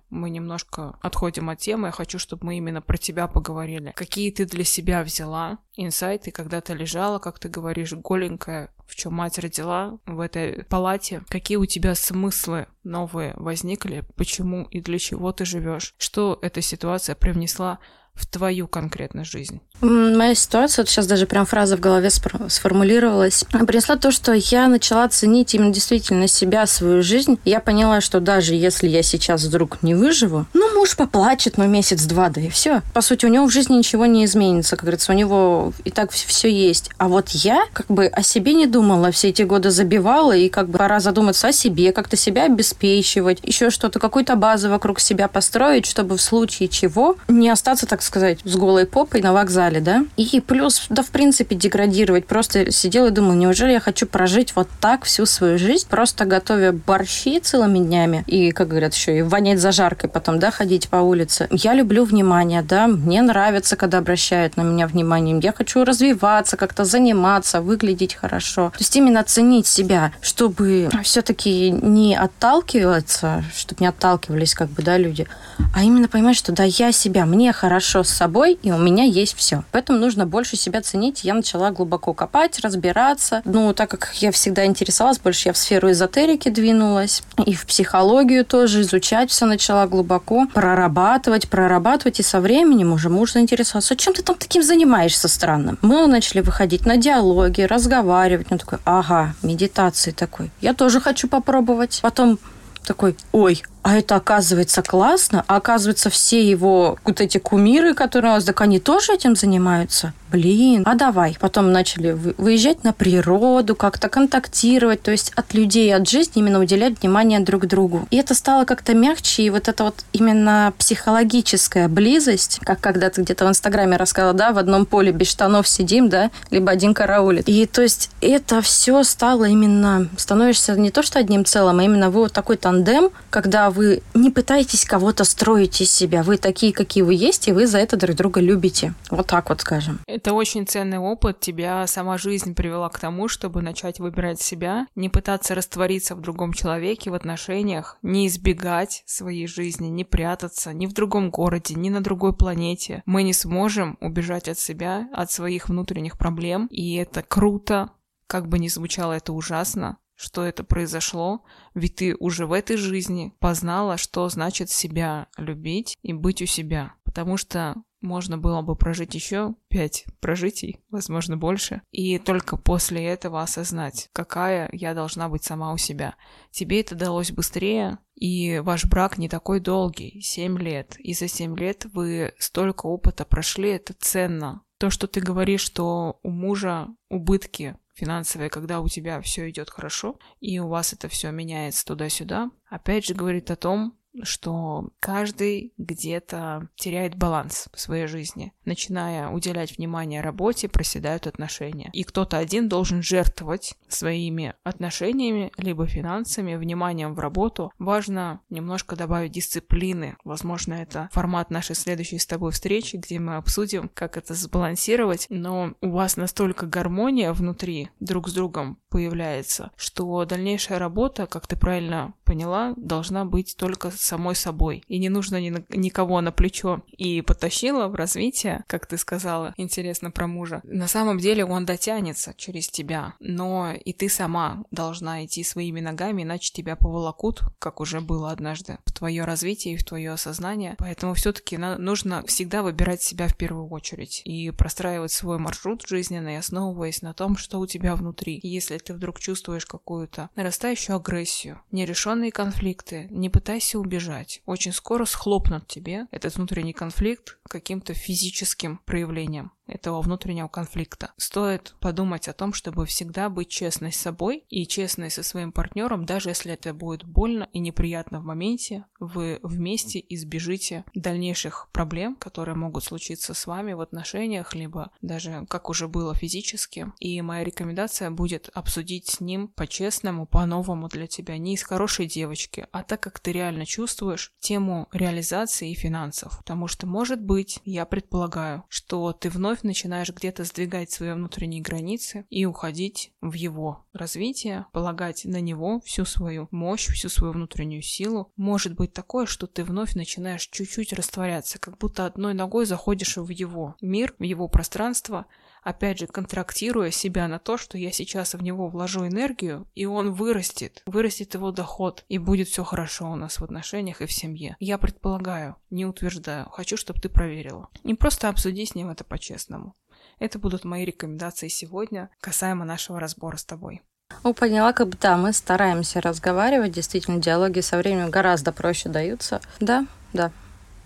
[SPEAKER 1] Мы немножко отходим от темы. Я хочу, чтобы мы именно про тебя поговорили. Какие ты для себя взяла инсайты, когда ты лежала, как ты говоришь, голенькая, в чем мать родила в этой палате, какие у тебя смыслы новые возникли, почему и для чего ты живешь, что эта ситуация привнесла в твою конкретную жизнь?
[SPEAKER 2] Моя ситуация, вот сейчас даже прям фраза в голове сформулировалась, принесла то, что я начала ценить именно действительно себя, свою жизнь. Я поняла, что даже если я сейчас вдруг не выживу, ну, муж поплачет, ну, месяц-два, да и все. По сути, у него в жизни ничего не изменится, как говорится, у него и так все есть. А вот я как бы о себе не думала, все эти годы забивала, и как бы пора задуматься о себе, как-то себя обеспечивать, еще что-то, какую-то базу вокруг себя построить, чтобы в случае чего не остаться, так сказать, с голой попой на вокзале, да. И плюс, да, в принципе, деградировать. Просто сидела и думала, неужели я хочу прожить вот так всю свою жизнь, просто готовя борщи целыми днями и, как говорят, еще и вонять зажаркой потом, да, ходить по улице. Я люблю внимание, да, мне нравится, когда обращают на меня внимание. Я хочу развиваться, как-то заниматься, выглядеть хорошо. То есть именно оценить себя, чтобы все-таки не отталкиваться, чтобы не отталкивались как бы, да, люди, а именно понимать, что да, я себя, мне хорошо, хорошо с собой, и у меня есть все. Поэтому нужно больше себя ценить. Я начала глубоко копать, разбираться. Ну, так как я всегда интересовалась, больше я в сферу эзотерики двинулась, и в психологию тоже изучать все начала глубоко, прорабатывать, прорабатывать, и со временем уже муж заинтересовался, «А чем ты там таким занимаешься странным? Мы начали выходить на диалоги, разговаривать. Он такой, ага, медитации такой. Я тоже хочу попробовать. Потом такой, ой, а это оказывается классно, а оказывается все его вот эти кумиры, которые у нас, так они тоже этим занимаются. Блин, а давай. Потом начали выезжать на природу, как-то контактировать, то есть от людей, от жизни именно уделять внимание друг другу. И это стало как-то мягче, и вот это вот именно психологическая близость, как когда ты где-то в Инстаграме рассказала, да, в одном поле без штанов сидим, да, либо один караулит. И то есть это все стало именно, становишься не то что одним целым, а именно вы вот такой тандем, когда вы не пытаетесь кого-то строить из себя. Вы такие, какие вы есть, и вы за это друг друга любите. Вот так вот скажем.
[SPEAKER 1] Это очень ценный опыт. Тебя сама жизнь привела к тому, чтобы начать выбирать себя, не пытаться раствориться в другом человеке, в отношениях, не избегать своей жизни, не прятаться ни в другом городе, ни на другой планете. Мы не сможем убежать от себя, от своих внутренних проблем, и это круто, как бы ни звучало это ужасно, что это произошло, ведь ты уже в этой жизни познала, что значит себя любить и быть у себя. Потому что можно было бы прожить еще пять прожитий, возможно, больше, и только после этого осознать, какая я должна быть сама у себя. Тебе это далось быстрее, и ваш брак не такой долгий, семь лет. И за семь лет вы столько опыта прошли, это ценно. То, что ты говоришь, что у мужа убытки финансовые, когда у тебя все идет хорошо, и у вас это все меняется туда-сюда, опять же говорит о том, что каждый где-то теряет баланс в своей жизни. Начиная уделять внимание работе, проседают отношения. И кто-то один должен жертвовать своими отношениями, либо финансами, вниманием в работу. Важно немножко добавить дисциплины. Возможно, это формат нашей следующей с тобой встречи, где мы обсудим, как это сбалансировать. Но у вас настолько гармония внутри друг с другом появляется, что дальнейшая работа, как ты правильно поняла, должна быть только самой собой. И не нужно ни на, никого на плечо. И потащила в развитие, как ты сказала, интересно про мужа. На самом деле он дотянется через тебя, но и ты сама должна идти своими ногами, иначе тебя поволокут, как уже было однажды, в твое развитие и в твое осознание. Поэтому все-таки нужно всегда выбирать себя в первую очередь и простраивать свой маршрут жизненный, основываясь на том, что у тебя внутри. Если ты вдруг чувствуешь какую-то нарастающую агрессию, нерешенные конфликты, не пытайся убежать. Очень скоро схлопнут тебе этот внутренний конфликт каким-то физическим проявлением этого внутреннего конфликта. Стоит подумать о том, чтобы всегда быть честной с собой и честной со своим партнером, даже если это будет больно и неприятно в моменте, вы вместе избежите дальнейших проблем, которые могут случиться с вами в отношениях, либо даже как уже было физически. И моя рекомендация будет обсудить с ним по-честному, по-новому для тебя, не из хорошей девочки, а так, как ты реально чувствуешь тему реализации и финансов. Потому что, может быть, я предполагаю, что ты вновь начинаешь где-то сдвигать свои внутренние границы и уходить в его развитие, полагать на него всю свою мощь, всю свою внутреннюю силу. Может быть такое, что ты вновь начинаешь чуть-чуть растворяться, как будто одной ногой заходишь в его мир, в его пространство, опять же, контрактируя себя на то, что я сейчас в него вложу энергию, и он вырастет, вырастет его доход, и будет все хорошо у нас в отношениях и в семье. Я предполагаю, не утверждаю, хочу, чтобы ты проверила. Не просто обсуди с ним это по-честному. Это будут мои рекомендации сегодня касаемо нашего разбора с тобой.
[SPEAKER 2] Ну, поняла, как бы, да, мы стараемся разговаривать, действительно, диалоги со временем гораздо проще даются. Да, да,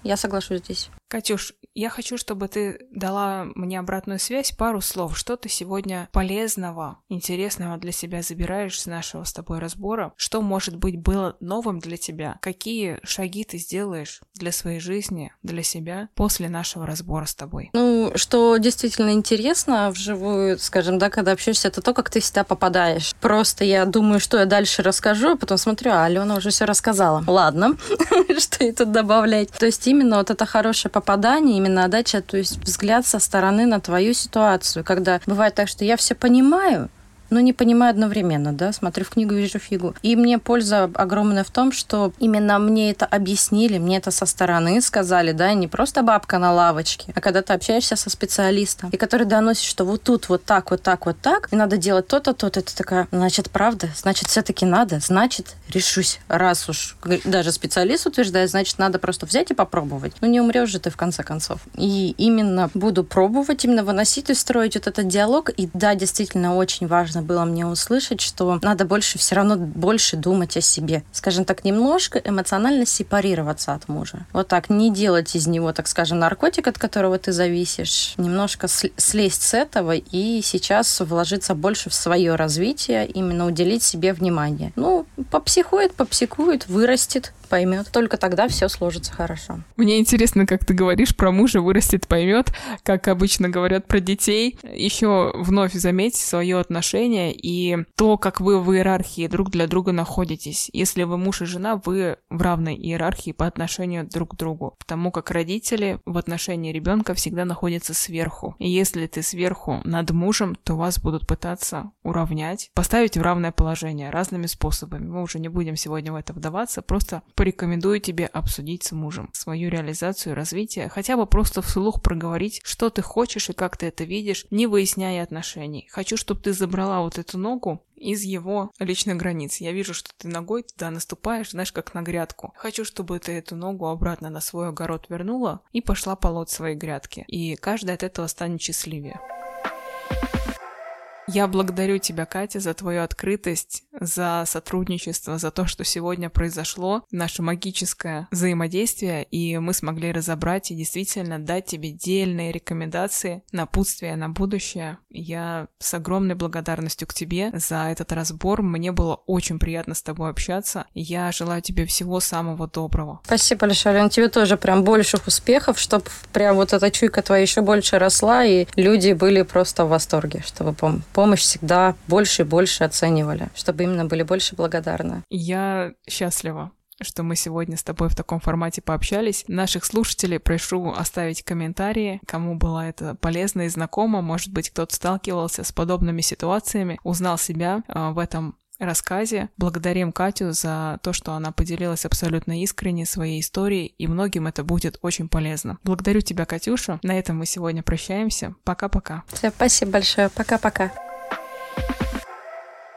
[SPEAKER 2] я соглашусь здесь.
[SPEAKER 1] Катюш, я хочу, чтобы ты дала мне обратную связь, пару слов. Что ты сегодня полезного, интересного для себя забираешь с нашего с тобой разбора? Что, может быть, было новым для тебя? Какие шаги ты сделаешь для своей жизни, для себя после нашего разбора с тобой?
[SPEAKER 2] Ну, что действительно интересно вживую, скажем, да, когда общаешься, это то, как ты всегда попадаешь. Просто я думаю, что я дальше расскажу, а потом смотрю, а Алена уже все рассказала. Ладно, что и тут добавлять. То есть именно вот это хорошее попадание, именно отдача, то есть взгляд со стороны на твою ситуацию, когда бывает так, что я все понимаю, но не понимаю одновременно, да, смотрю в книгу, вижу фигу. И мне польза огромная в том, что именно мне это объяснили, мне это со стороны сказали, да, не просто бабка на лавочке, а когда ты общаешься со специалистом, и который доносит, что вот тут вот так, вот так, вот так, и надо делать то-то, то-то, ты такая, значит, правда, значит, все-таки надо, значит, решусь. Раз уж даже специалист утверждает, значит, надо просто взять и попробовать. Ну, не умрешь же ты в конце концов. И именно буду пробовать, именно выносить и строить вот этот диалог. И да, действительно, очень важно важно было мне услышать, что надо больше все равно больше думать о себе. Скажем так, немножко эмоционально сепарироваться от мужа. Вот так, не делать из него, так скажем, наркотик, от которого ты зависишь. Немножко слезть с этого и сейчас вложиться больше в свое развитие, именно уделить себе внимание. Ну, попсихует, попсикует, вырастет, поймет. Только тогда все сложится хорошо.
[SPEAKER 1] Мне интересно, как ты говоришь про мужа вырастет, поймет, как обычно говорят про детей. Еще вновь заметь свое отношение и то, как вы в иерархии друг для друга находитесь. Если вы муж и жена, вы в равной иерархии по отношению друг к другу. Потому как родители в отношении ребенка всегда находятся сверху. И если ты сверху над мужем, то вас будут пытаться уравнять, поставить в равное положение разными способами. Мы уже не будем сегодня в это вдаваться, просто порекомендую тебе обсудить с мужем свою реализацию, развитие, хотя бы просто вслух проговорить, что ты хочешь и как ты это видишь, не выясняя отношений. Хочу, чтобы ты забрала вот эту ногу из его личных границ. Я вижу, что ты ногой туда наступаешь, знаешь, как на грядку. Хочу, чтобы ты эту ногу обратно на свой огород вернула и пошла полоть свои грядки. И каждый от этого станет счастливее. Я благодарю тебя, Катя, за твою открытость, за сотрудничество, за то, что сегодня произошло, наше магическое взаимодействие, и мы смогли разобрать и действительно дать тебе дельные рекомендации, напутствия на будущее. Я с огромной благодарностью к тебе за этот разбор. Мне было очень приятно с тобой общаться. Я желаю тебе всего самого доброго.
[SPEAKER 2] Спасибо большое, Алена. Тебе тоже прям больших успехов, чтобы прям вот эта чуйка твоя еще больше росла, и люди были просто в восторге, чтобы пом помощь всегда больше и больше оценивали, чтобы именно были больше благодарны.
[SPEAKER 1] Я счастлива что мы сегодня с тобой в таком формате пообщались. Наших слушателей прошу оставить комментарии, кому было это полезно и знакомо. Может быть, кто-то сталкивался с подобными ситуациями, узнал себя э, в этом рассказе. Благодарим Катю за то, что она поделилась абсолютно искренне своей историей, и многим это будет очень полезно. Благодарю тебя, Катюша. На этом мы сегодня прощаемся. Пока-пока.
[SPEAKER 2] Все, спасибо большое. Пока-пока.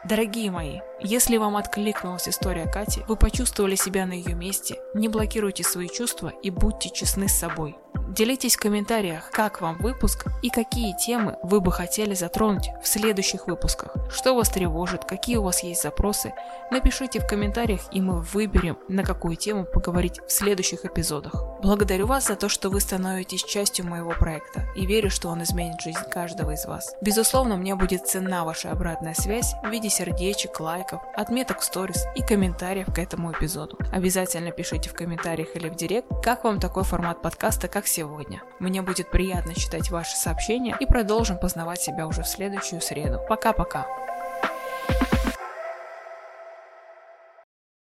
[SPEAKER 1] Дорогие мои, если вам откликнулась история Кати, вы почувствовали себя на ее месте, не блокируйте свои чувства и будьте честны с собой. Делитесь в комментариях, как вам выпуск и какие темы вы бы хотели затронуть в следующих выпусках. Что вас тревожит, какие у вас есть запросы. Напишите в комментариях, и мы выберем, на какую тему поговорить в следующих эпизодах. Благодарю вас за то, что вы становитесь частью моего проекта и верю, что он изменит жизнь каждого из вас. Безусловно, мне будет ценна ваша обратная связь в виде сердечек, лайков, отметок в сторис и комментариев к этому эпизоду. Обязательно пишите в комментариях или в директ, как вам такой формат подкаста, как сегодня. Мне будет приятно читать ваши сообщения и продолжим познавать себя уже в следующую среду. Пока-пока.